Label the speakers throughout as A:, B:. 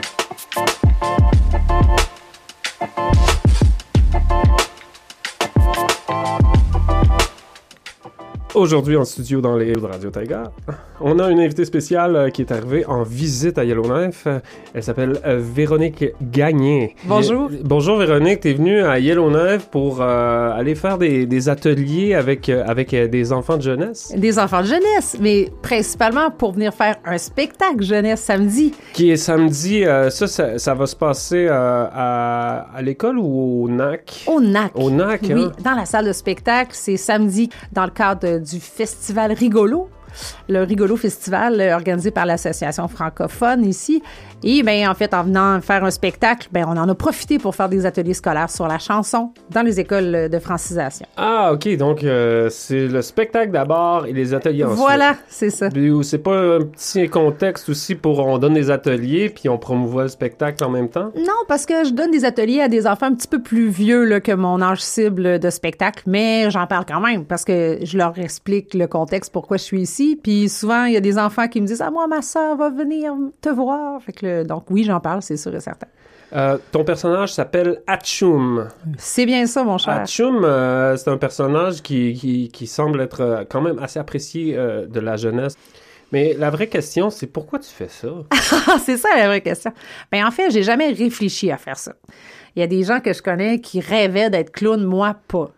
A: Bye. Aujourd'hui en studio dans les de Radio Taiga, on a une invitée spéciale euh, qui est arrivée en visite à Yellowknife. Elle s'appelle euh, Véronique Gagné.
B: Bonjour.
A: Bonjour Véronique, t'es venue à Yellowknife pour euh, aller faire des, des ateliers avec, euh, avec euh, des enfants de jeunesse,
B: Des enfants de jeunesse, mais principalement pour venir faire un spectacle jeunesse samedi.
A: qui est samedi. euh, ça, ça, ça va se passer euh, à, à l'école ou au NAC?
B: Au NAC.
A: Au NAC,
B: Oui,
A: hein?
B: dans la salle de spectacle. C'est samedi dans le cadre du festival Rigolo. Le Rigolo Festival euh, organisé par l'Association francophone ici. Et ben en fait, en venant faire un spectacle, ben on en a profité pour faire des ateliers scolaires sur la chanson dans les écoles de francisation.
A: Ah, ok, donc euh, c'est le spectacle d'abord et les ateliers ensuite.
B: Voilà, c'est ça.
A: C'est pas un petit contexte aussi pour on donne des ateliers puis on promouvoit le spectacle en même temps?
B: Non, parce que je donne des ateliers à des enfants un petit peu plus vieux là, que mon âge cible de spectacle, mais j'en parle quand même parce que je leur explique le contexte pourquoi je suis ici. Puis souvent, il y a des enfants qui me disent Ah, moi, ma soeur va venir te voir. Fait que le- donc, oui, j'en parle, c'est sûr et certain.
A: Euh, ton personnage s'appelle Atchoum.
B: C'est bien ça, mon cher.
A: Atchoum, euh, c'est un personnage qui, qui, qui semble être euh, quand même assez apprécié euh, de la jeunesse. Mais la vraie question, c'est pourquoi tu fais ça?
B: C'est ça la vraie question. Ben en fait, j'ai jamais réfléchi à faire ça. Il y a des gens que je connais qui rêvaient d'être clown, moi pas.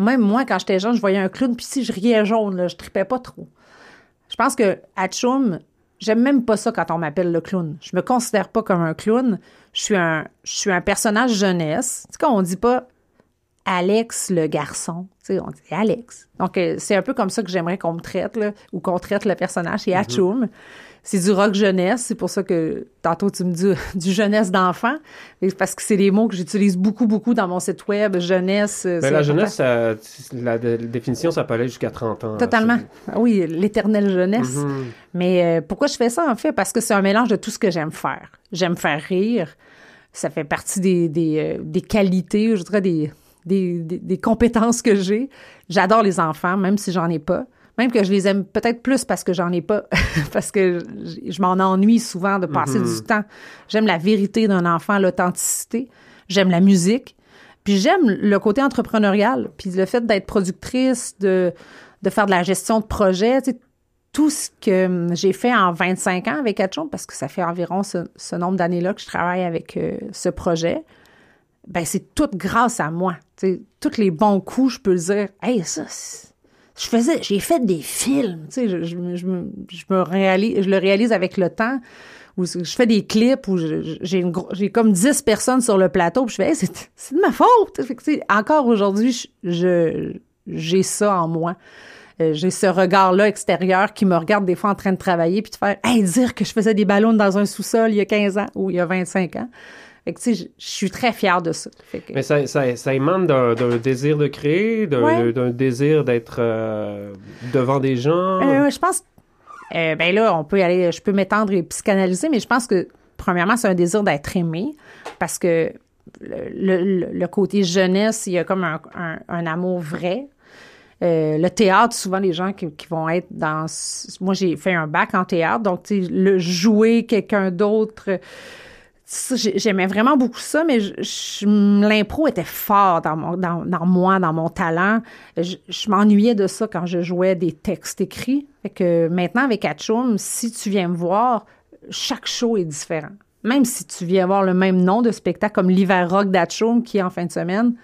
B: Même moi, quand j'étais jeune, je voyais un clown, puis si je riais jaune, là, je tripais pas trop. Je pense que à Tchoum, j'aime même pas ça quand on m'appelle le clown. Je me considère pas comme un clown. Je suis un, je suis un personnage jeunesse. Tu sais, on dit pas Alex le garçon, tu sais, on dit Alex. Donc, euh, c'est un peu comme ça que j'aimerais qu'on me traite, là, ou qu'on traite le personnage. C'est Atchoum. C'est du rock jeunesse. C'est pour ça que tantôt tu me dis du jeunesse d'enfant. Parce que c'est des mots que j'utilise beaucoup, beaucoup dans mon site web. Jeunesse.
A: Ben, la jeunesse, ça- la, la définition, ça peut aller jusqu'à 30 ans.
B: Totalement. Ah Oui, l'éternelle jeunesse.
A: Mhm.
B: Mais euh, pourquoi je fais ça, en fait? Parce que c'est un mélange de tout ce que j'aime faire. J'aime faire rire. Ça fait partie des, des, euh, des qualités, je dirais, des, des, des, des compétences que j'ai. J'adore les enfants, même si j'en ai pas. Même que je les aime peut-être plus parce que j'en ai pas, parce que je, je m'en ennuie souvent de passer du temps. J'aime la vérité d'un enfant, l'authenticité. J'aime la musique. Puis j'aime le côté entrepreneurial, puis le fait d'être productrice, de, de faire de la gestion de projet, tu sais, tout ce que j'ai fait en 25 ans avec Atchon, parce que ça fait environ ce, ce nombre d'années-là que je travaille avec euh, ce projet, ben c'est tout grâce à moi. Tu sais, tous les bons coups, je peux le dire, hey, ça, je faisais, j'ai fait des films, tu sais, je, je, je, me- réalise, je le réalise avec le temps, où je fais des clips où j'ai j'ai comme 10 personnes sur le plateau, puis je fais, c'est de ma faute. Fait que, tu sais, encore aujourd'hui, je j'ai ça en moi. Euh, j'ai ce regard-là extérieur qui me regarde des fois en train de travailler puis de faire hey, dire que je faisais des ballons dans un sous-sol il y a 15 ans ou il y a 25 ans. Fait que, tu sais, je suis très fière de ça. Fait que-
A: Mais ça, ça, ça émane d'un désir de créer, d'un
B: Ouais.
A: désir d'être euh, devant des gens.
B: Euh, je pense. euh, ben là, on peut aller. Je peux m'étendre et psychanalyser, mais je pense que premièrement, c'est un désir d'être aimé parce que le, le- le côté jeunesse, il y a comme un, un- un amour vrai. Euh, le théâtre, souvent les gens qui, qui vont être dans. Moi, j'ai fait un bac en théâtre, donc tu sais, le jouer quelqu'un d'autre. J'aimais vraiment beaucoup ça, mais l'impro était fort dans, moi, dans mon talent. Je, m'ennuyais de ça quand je jouais des textes écrits. Fait que maintenant, avec Atchoum, si tu viens me voir, chaque show est différent. Même si tu viens voir le même nom de spectacle comme l'hiver rock d'Atchoum qui est en fin de semaine,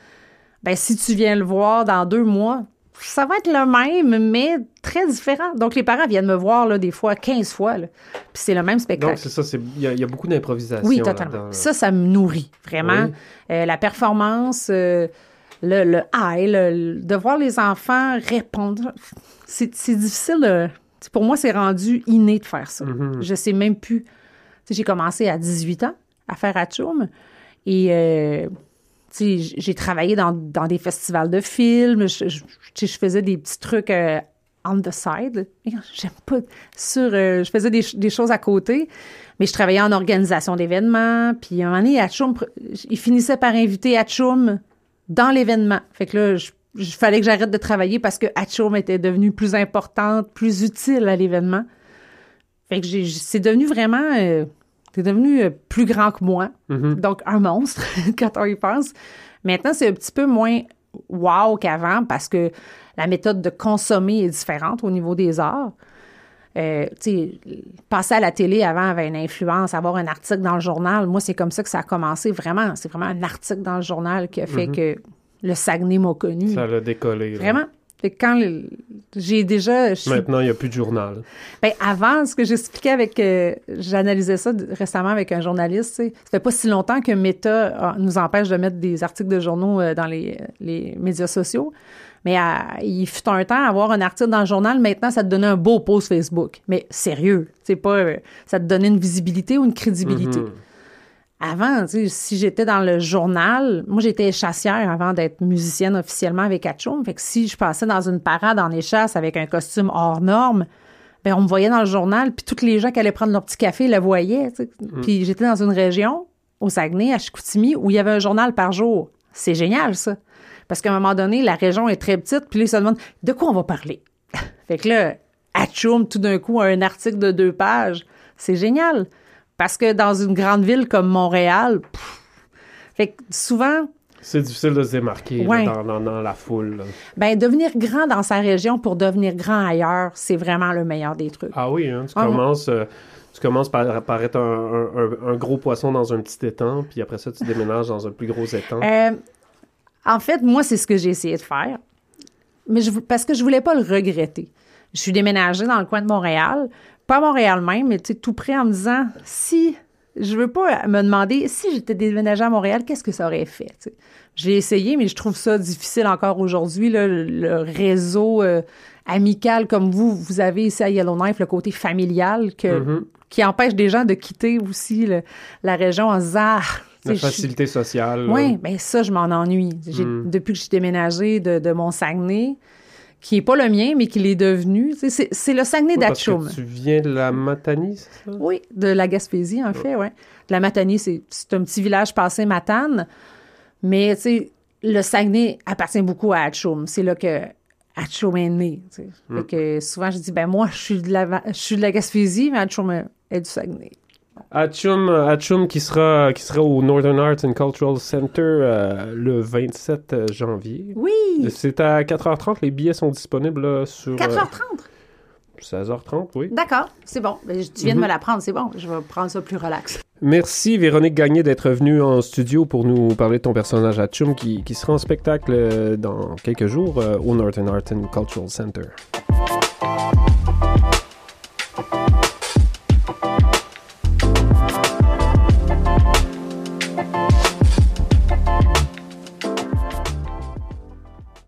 B: ben si tu viens le voir dans deux mois, ça va être le même, mais très différent. Donc, les parents viennent me voir là, des fois 15 fois, là, puis c'est le même spectacle.
A: Donc, c'est ça, il y, a- il y a beaucoup d'improvisation.
B: Oui, totalement.
A: là.
B: Ça, ça me nourrit, vraiment.
A: Oui.
B: Euh, la performance, euh, le, le high, le- le- de voir les enfants répondre, c'est difficile. de- pour moi, c'est rendu inné de faire ça.
A: Mhm.
B: Je sais même plus. J'ai commencé à 18 ans à faire Atchoum et euh, j'ai travaillé dans, dans des festivals de films. Je, je- faisais des petits trucs euh, on the side. J'aime pas sur. euh, je faisais des, des choses à côté, mais je travaillais en organisation d'événements. Puis à un moment donné, Atchoum, il finissait par inviter Atchoum dans l'événement. Fait que là, je, je fallait que j'arrête de travailler parce que Atchoum était devenue plus importante, plus utile à l'événement. Fait que c'est devenu vraiment euh, T'es devenu euh, plus grand que moi.
A: Mhm.
B: Donc, un monstre, quand on y pense. Maintenant, c'est un petit peu moins wow qu'avant parce que la méthode de consommer est différente au niveau des arts. Euh, passer à la télé avant avait une influence, avoir un article dans le journal. Moi, c'est comme ça que ça a commencé vraiment. C'est vraiment un article dans le journal qui a fait que le Saguenay m'a connu.
A: Ça l'a décollé.
B: Vraiment. Quand j'ai déjà. je
A: Maintenant, il n'y a plus de journal.
B: ben, avant, ce que j'expliquais avec. euh, J'analysais ça récemment avec un journaliste. Ça fait pas si longtemps que Meta euh, nous empêche de mettre des articles de journaux euh, dans les, les médias sociaux. Mais euh, il fut un temps, avoir un article dans le journal, maintenant, ça te donnait un beau post Facebook. Mais sérieux, c'est pas. euh, ça te donnait une visibilité ou une crédibilité.
A: Mhm.
B: Avant, tu sais, si j'étais dans le journal, moi j'étais chassière avant d'être musicienne officiellement avec Atchoum. Fait que si je passais dans une parade en échasse avec un costume hors norme, ben on me voyait dans le journal, puis tous les gens qui allaient prendre leur petit café le voyaient. tu sais. Puis j'étais dans une région, au Saguenay, à Chicoutimi, où il y avait un journal par jour. C'est génial, ça. Parce qu'à un moment donné, la région est très petite, puis là, ils se demandent de quoi on va parler. fait que là, Atchoum, tout d'un coup, a un article de deux pages. C'est génial. Parce que dans une grande ville comme Montréal, pff, fait que souvent,
A: C'est difficile de se démarquer là, dans, dans- dans la foule. là.
B: ben devenir grand dans sa région pour devenir grand ailleurs, c'est vraiment le meilleur des trucs.
A: Ah oui, hein, tu,
B: Ah,
A: commences, euh, tu commences par, par être un, un- un- un gros poisson dans un petit étang, puis après ça, tu déménages dans un plus gros étang.
B: Euh, en fait, moi, c'est ce que j'ai essayé de faire. Mais je, parce que je voulais pas le regretter. Je suis déménagée dans le coin de Montréal, pas à Montréal même, mais tu sais, tout près en me disant si je veux pas me demander si j'étais déménagée à Montréal, qu'est-ce que ça aurait fait. J'ai essayé, mais je trouve ça difficile encore aujourd'hui. là, Le, réseau euh, amical comme vous, vous avez ici à Yellowknife, le côté familial que,
A: Mhm.
B: qui empêche des gens de quitter aussi le- la région en se disant Ah,
A: La facilité sociale.
B: oui, bien ça, je m'en ennuie. J'ai-
A: Mm.
B: Depuis que je suis déménagée de, de mon Saguenay, qui n'est pas le mien, mais qui l'est devenu, c'est le Saguenay
A: Oui, parce que
B: d'Atchoum.
A: Tu viens de la Matanie, c'est ça?
B: Oui, de la Gaspésie, en fait, oui. La Matanie, c'est un petit village passé Matane, mais tu sais, le Saguenay appartient beaucoup à Atchoum. C'est là que Atchoum est né.
A: Mm.
B: Fait que souvent, je dis, ben moi, je suis de la, je suis de la Gaspésie, mais Atchoum est est du Saguenay.
A: Atchoum, Atchoum qui sera, qui sera au Northern Arts and Cultural Center euh, le 27 janvier.
B: Oui!
A: C'est à 4h30, les billets sont disponibles là, sur... euh,
B: 4h30.
A: 16h30, oui.
B: D'accord, c'est bon. Ben, tu viens
A: Mhm.
B: de me l'apprendre, c'est bon. Je vais prendre ça plus relax.
A: Merci Véronique Gagné d'être venue en studio pour nous parler de ton personnage Atchoum qui, qui sera en spectacle euh, dans quelques jours euh, au Northern Art and Cultural Center.